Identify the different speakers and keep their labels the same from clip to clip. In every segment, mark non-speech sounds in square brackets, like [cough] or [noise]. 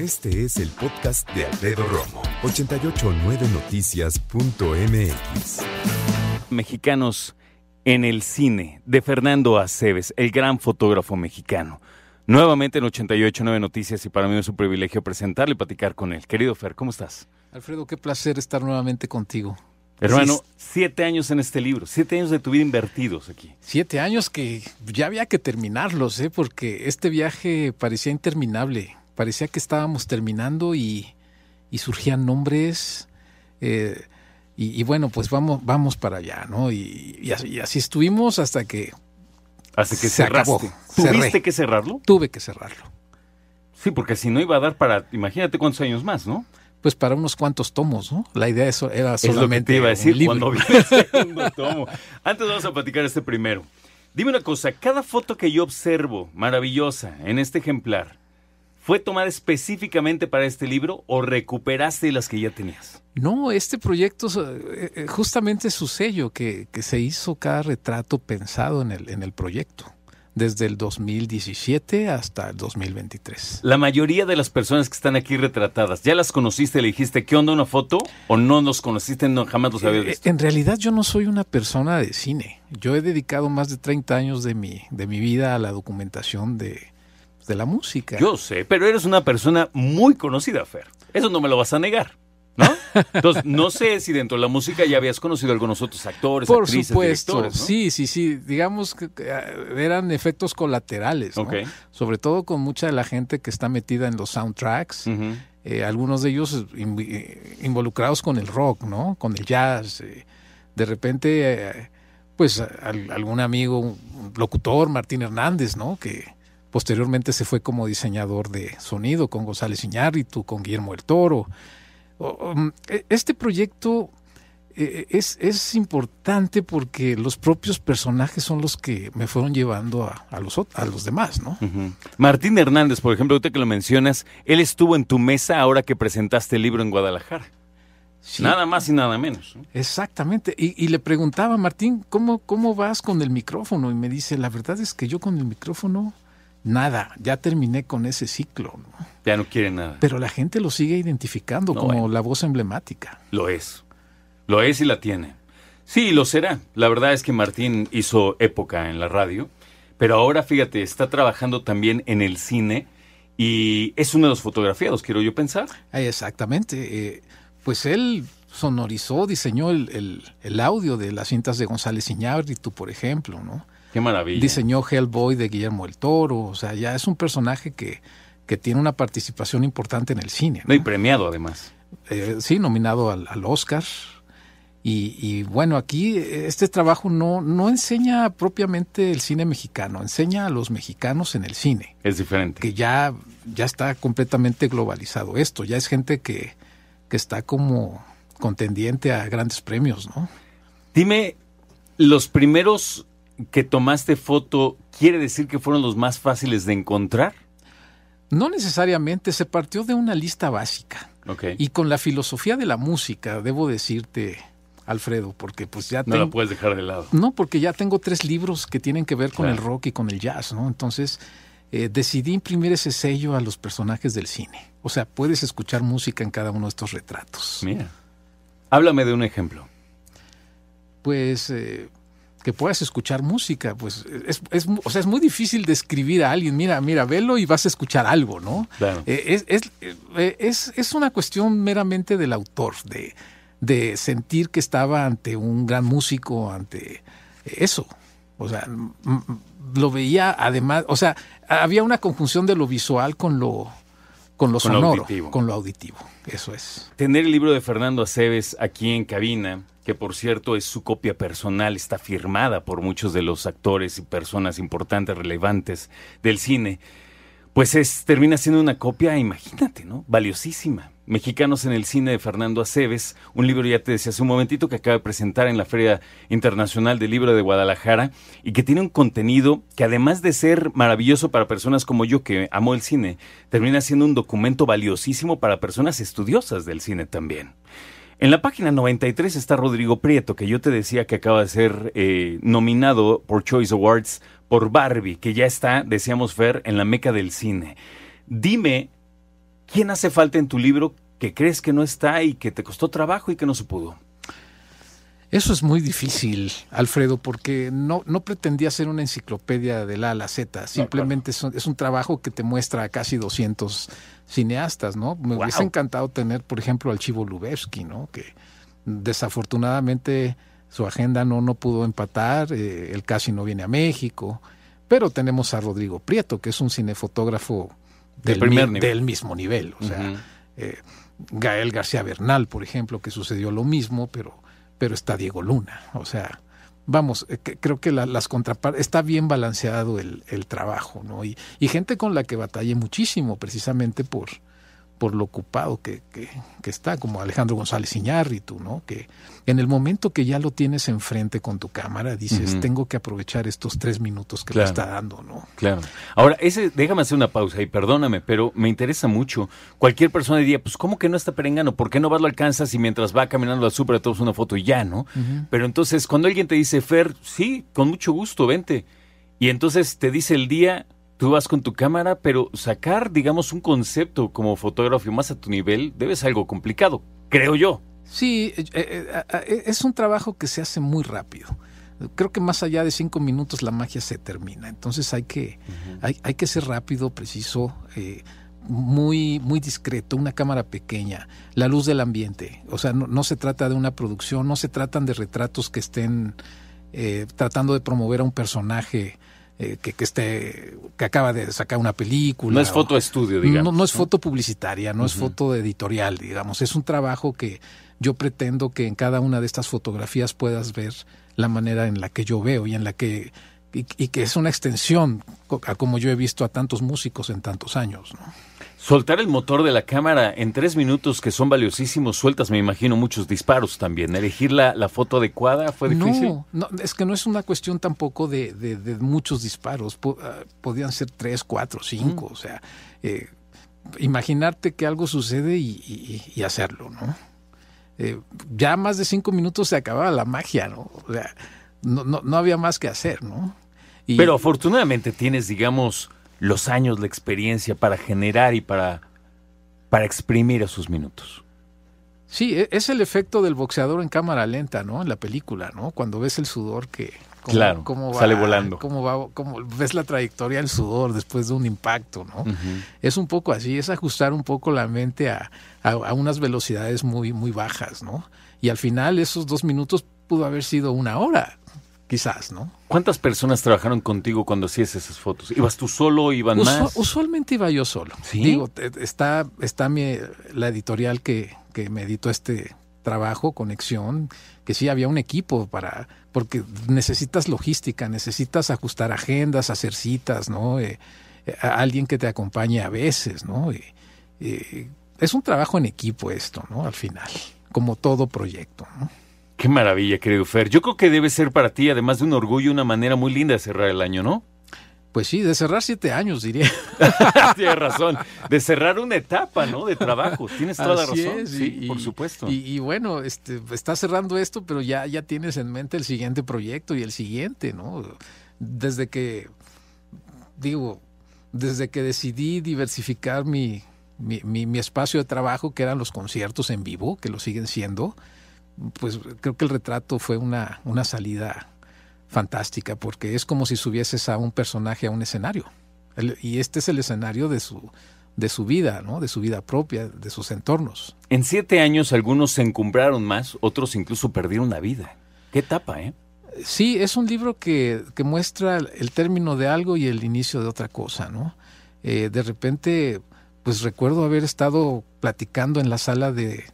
Speaker 1: Este es el podcast de Alfredo Romo, 889noticias.mx.
Speaker 2: Mexicanos en el cine de Fernando Aceves, el gran fotógrafo mexicano. Nuevamente en 889 Noticias y para mí es un privilegio presentarle y platicar con él. Querido Fer, ¿cómo estás?
Speaker 3: Alfredo, qué placer estar nuevamente contigo.
Speaker 2: Hermano, siete años en este libro, siete años de tu vida invertidos aquí.
Speaker 3: Siete años que ya había que terminarlos, ¿eh? porque este viaje parecía interminable. Parecía que estábamos terminando y, y surgían nombres. Eh, y, y, bueno, pues vamos, vamos para allá, ¿no? Y, y, así, estuvimos hasta que.
Speaker 2: Hasta que
Speaker 3: se
Speaker 2: cerraste.
Speaker 3: acabó.
Speaker 2: ¿Tuviste
Speaker 3: Cerré.
Speaker 2: que cerrarlo?
Speaker 3: Tuve que cerrarlo.
Speaker 2: Sí, porque si no iba a dar para. Imagínate cuántos años más, ¿no?
Speaker 3: Pues para unos cuantos tomos, ¿no? La idea eso era
Speaker 2: Es lo que
Speaker 3: solamente
Speaker 2: te iba a decir
Speaker 3: libro.
Speaker 2: cuando vi el segundo tomo. Antes vamos a platicar este primero. Dime una cosa, cada foto que yo observo, maravillosa, en este ejemplar, ¿fue tomada específicamente para este libro o recuperaste las que ya tenías?
Speaker 3: No, este proyecto eh, eh, justamente su sello, que, que se hizo cada retrato pensado en el, en el proyecto, desde el 2017 hasta el 2023.
Speaker 2: La mayoría de las personas que están aquí retratadas, ¿ya las conociste? ¿Le dijiste qué onda una foto? ¿O no nos conociste? No, jamás los
Speaker 3: Eh,
Speaker 2: visto.
Speaker 3: En realidad yo no soy una persona de cine. Yo he dedicado más de 30 años de mi, de mi vida a la documentación de, de la música.
Speaker 2: Yo sé, pero eres una persona muy conocida, Fer. Eso no me lo vas a negar. ¿No? Entonces, no sé si dentro de la música ya habías conocido a algunos otros actores,
Speaker 3: Por
Speaker 2: actrices,
Speaker 3: supuesto,
Speaker 2: directores, ¿no?
Speaker 3: sí, sí, sí. Digamos que ah, eran efectos colaterales, ¿no?
Speaker 2: Ok.
Speaker 3: sobre todo con mucha de la gente que está metida en los soundtracks. Eh, algunos de ellos eh, involucrados con el rock, ¿no? Con el jazz. eh. De repente, eh, pues al- algún amigo, un locutor, Martín Hernández, ¿no? Que posteriormente se fue como diseñador de sonido con González Iñárritu, con Guillermo el Toro. Um, e- Este proyecto eh, es, es importante porque los propios personajes son los que me fueron llevando a, a los, a los demás, ¿no?
Speaker 2: Martín Hernández, por ejemplo, ahorita que lo mencionas, él estuvo en tu mesa ahora que presentaste el libro en Guadalajara.
Speaker 3: Sí.
Speaker 2: Nada más y nada menos. ¿no?
Speaker 3: Exactamente. Y, y le preguntaba a Martín, ¿cómo, ¿cómo vas con el micrófono? Y me dice, la verdad es que yo con el micrófono, nada, ya terminé con ese ciclo. ¿no?
Speaker 2: Ya no quiere nada.
Speaker 3: Pero la gente lo sigue identificando
Speaker 2: No,
Speaker 3: como
Speaker 2: bueno.
Speaker 3: la voz emblemática.
Speaker 2: Lo es. Lo es y la tiene. Sí, lo será. La verdad es que Martín hizo época en la radio, pero ahora, fíjate, está trabajando también en el cine y es uno de los fotografiados, quiero yo pensar.
Speaker 3: Ah, Exactamente. eh, pues él sonorizó, diseñó el, el- el audio de las cintas de González Iñárritu, por ejemplo, ¿no?
Speaker 2: Qué maravilla.
Speaker 3: Diseñó Hellboy de Guillermo el Toro, o sea, ya es un personaje que, que tiene una participación importante en el cine.
Speaker 2: No, y premiado además.
Speaker 3: Eh, sí, nominado al, al Oscar. Y, y, bueno, aquí este trabajo no, no enseña propiamente el cine mexicano, enseña a los mexicanos en el cine,
Speaker 2: Es diferente.
Speaker 3: que ya, ya está completamente globalizado esto, ya es gente que, que está como contendiente a grandes premios, ¿no?
Speaker 2: Dime, los primeros que tomaste foto, ¿quiere decir que fueron los más fáciles de encontrar?
Speaker 3: No necesariamente, se partió de una lista básica.
Speaker 2: Ok.
Speaker 3: Y con la filosofía de la música, debo decirte, Alfredo, porque pues ya
Speaker 2: no la puedes dejar de lado.
Speaker 3: No, porque ya tengo tres libros que tienen que ver con
Speaker 2: Claro.
Speaker 3: el rock y con el jazz, ¿no? Entonces eh, decidí imprimir ese sello a los personajes del cine. O sea, puedes escuchar música en cada uno de estos retratos.
Speaker 2: Mira. Háblame de un ejemplo.
Speaker 3: Pues eh, que puedas escuchar música, pues es, o sea, es muy difícil describir a alguien. Mira, mira, velo y vas a escuchar algo, ¿no?
Speaker 2: Claro.
Speaker 3: Eh, es, es, eh, es, es una cuestión meramente del autor, de, de sentir que estaba ante un gran músico, ante eso. O sea, lo veía además, o sea, había una conjunción de lo visual con lo, con lo
Speaker 2: Con lo
Speaker 3: sonoro,
Speaker 2: auditivo.
Speaker 3: con lo auditivo. Eso es.
Speaker 2: Tener el libro de Fernando Aceves aquí en cabina, que por cierto es su copia personal, está firmada por muchos de los actores y personas importantes, relevantes del cine, pues es, termina siendo una copia, imagínate, ¿no? Valiosísima. Mexicanos en el cine de Fernando Aceves, un libro, ya te decía hace un momentito, que acaba de presentar en la Feria Internacional del Libro de Guadalajara y que tiene un contenido que además de ser maravilloso para personas como yo que amo el cine, termina siendo un documento valiosísimo para personas estudiosas del cine también. En la página 93 está Rodrigo Prieto, que yo te decía que acaba de ser eh, nominado por Choice Awards por Barbie, que ya está, decíamos Fer, en la meca del cine. Dime ¿Quién hace falta en tu libro que crees que no está y que te costó trabajo y que no se pudo?
Speaker 3: Eso es muy difícil, Alfredo, porque no, no pretendía ser una enciclopedia de la a la Z. Simplemente es, un, es, un, trabajo que te muestra a casi 200 cineastas, ¿no? Me wow. hubiese encantado tener, por ejemplo, al Chivo Lubevsky, ¿no? Que desafortunadamente su agenda no, no pudo empatar, eh, él casi no viene a México, pero tenemos a Rodrigo Prieto, que es un cinefotógrafo del, mi, nivel. del mismo nivel. O sea, uh -huh. eh, Gael García Bernal, por ejemplo, que sucedió lo mismo, pero, pero está Diego Luna. O sea, vamos, eh, que, creo que la, las contrapartes, está bien balanceado el, el trabajo, ¿no? Y, y, gente con la que batallé muchísimo, precisamente por, por lo ocupado que, que, que, está, como Alejandro González Iñárritu, ¿no? Que en el momento que ya lo tienes enfrente con tu cámara, dices, uh -huh. tengo que aprovechar estos tres minutos que
Speaker 2: claro.
Speaker 3: me está dando, ¿no?
Speaker 2: Claro. Ahora, ese, déjame hacer una pausa y perdóname, pero me interesa mucho. Cualquier persona diría, pues, ¿cómo que no está perengano? ¿Por qué no vas, lo alcanzas y mientras va caminando al súper tomas una foto y ya, ¿no? Uh -huh. Pero entonces, cuando alguien te dice, Fer, sí, con mucho gusto, vente. Y entonces te dice el día, tú vas con tu cámara, pero sacar, digamos, un concepto como fotógrafo más a tu nivel debe ser algo complicado, creo yo.
Speaker 3: Sí, eh, eh, es un trabajo que se hace muy rápido. Creo que más allá de cinco minutos la magia se termina. Entonces hay que, uh -huh. hay, hay, que ser rápido, preciso, eh, muy, muy discreto, una cámara pequeña, la luz del ambiente. O sea, no, no se trata de una producción, no se tratan de retratos que estén eh, tratando de promover a un personaje eh, que, que, esté que acaba de sacar una película.
Speaker 2: No es foto estudio, digamos.
Speaker 3: No, no es foto publicitaria, no uh -huh. es foto editorial, digamos. Es un trabajo que yo pretendo que en cada una de estas fotografías puedas ver la manera en la que yo veo y en la que y, y que es una extensión a como yo he visto a tantos músicos en tantos años, ¿no?
Speaker 2: Soltar el motor de la cámara en tres minutos que son valiosísimos, sueltas, me imagino, muchos disparos también. ¿Elegir la, la foto adecuada fue difícil?
Speaker 3: No, no, es que no es una cuestión tampoco de, de, de muchos disparos. Uh, podían ser tres, cuatro, cinco. Mm. O sea, eh, imaginarte que algo sucede y, y, y hacerlo, ¿no? Eh, ya más de cinco minutos se acababa la magia, ¿no? O sea, no, no, no había más que hacer, ¿no?
Speaker 2: Y, Pero afortunadamente tienes, digamos los años, la experiencia para generar y para, para exprimir esos minutos.
Speaker 3: Sí, es el efecto del boxeador en cámara lenta, ¿no? En la película, ¿no? Cuando ves el sudor que...
Speaker 2: Cómo, claro, cómo va, sale volando.
Speaker 3: Cómo va, cómo ves la trayectoria del sudor después de un impacto, ¿no? Uh -huh. Es un poco así, es ajustar un poco la mente a, a, a, unas velocidades muy, muy bajas, ¿no? Y al final esos dos minutos pudo haber sido una hora, quizás, ¿no?
Speaker 2: ¿Cuántas personas trabajaron contigo cuando hacías esas fotos? ¿Ibas tú solo? ¿Iban
Speaker 3: Usu
Speaker 2: más?
Speaker 3: Usualmente iba yo solo.
Speaker 2: ¿Sí?
Speaker 3: Digo, está, está mi, la editorial que, que me editó este trabajo, Conexión, que sí había un equipo para, porque necesitas logística, necesitas ajustar agendas, hacer citas, ¿no? Eh, a alguien que te acompañe a veces, ¿no? Eh, eh, es un trabajo en equipo esto, ¿no? Al final, como todo proyecto, ¿no?
Speaker 2: Qué maravilla, querido Fer. Yo creo que debe ser para ti, además de un orgullo, una manera muy linda de cerrar el año, ¿no?
Speaker 3: Pues sí, de cerrar siete años, diría. [laughs] [laughs]
Speaker 2: Tienes razón. De cerrar una etapa, ¿no? De trabajo. Tienes toda
Speaker 3: Así
Speaker 2: la razón.
Speaker 3: Es,
Speaker 2: sí,
Speaker 3: y,
Speaker 2: por supuesto.
Speaker 3: Y, y, bueno, este, está cerrando esto, pero ya, ya tienes en mente el siguiente proyecto y el siguiente, ¿no? Desde que, digo, desde que decidí diversificar mi, mi, mi, mi espacio de trabajo, que eran los conciertos en vivo, que lo siguen siendo, pues creo que el retrato fue una, una salida fantástica porque es como si subieses a un personaje a un escenario. El, y este es el escenario de su, de su vida, ¿no? de su vida propia, de sus entornos.
Speaker 2: En siete años algunos se encumbraron más, otros incluso perdieron la vida. ¿Qué etapa, eh?
Speaker 3: Sí, es un libro que, que muestra el término de algo y el inicio de otra cosa, ¿no? Eh, de repente, pues recuerdo haber estado platicando en la sala de,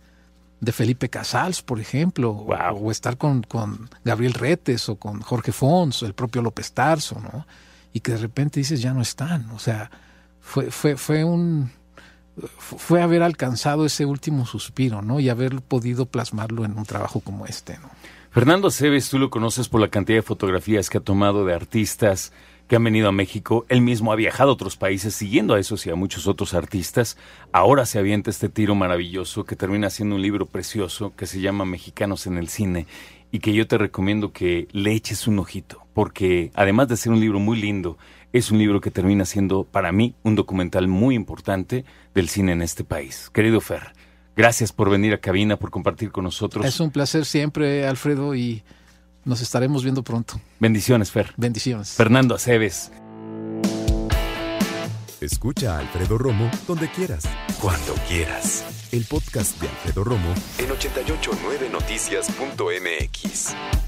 Speaker 3: de Felipe Casals, por ejemplo,
Speaker 2: wow.
Speaker 3: o, o, estar con, con, Gabriel Retes o con Jorge Fons, el propio López Tarso, ¿no? Y que de repente dices, ya no están. O sea, fue, fue, fue un fue haber alcanzado ese último suspiro, ¿no? Y haber podido plasmarlo en un trabajo como este, ¿no?
Speaker 2: Fernando Aceves, tú lo conoces por la cantidad de fotografías que ha tomado de artistas que han venido a México. Él mismo ha viajado a otros países siguiendo a esos y a muchos otros artistas. Ahora se avienta este tiro maravilloso que termina siendo un libro precioso que se llama Mexicanos en el Cine y que yo te recomiendo que le eches un ojito, porque además de ser un libro muy lindo, es un libro que termina siendo para mí un documental muy importante del cine en este país. Querido Fer, gracias por venir a cabina, por compartir con nosotros.
Speaker 3: Es un placer siempre, Alfredo, y nos estaremos viendo pronto.
Speaker 2: Bendiciones, Fer.
Speaker 3: Bendiciones.
Speaker 2: Fernando Aceves.
Speaker 1: Escucha a Alfredo Romo donde quieras, cuando quieras. El podcast de Alfredo Romo en 889noticias.mx.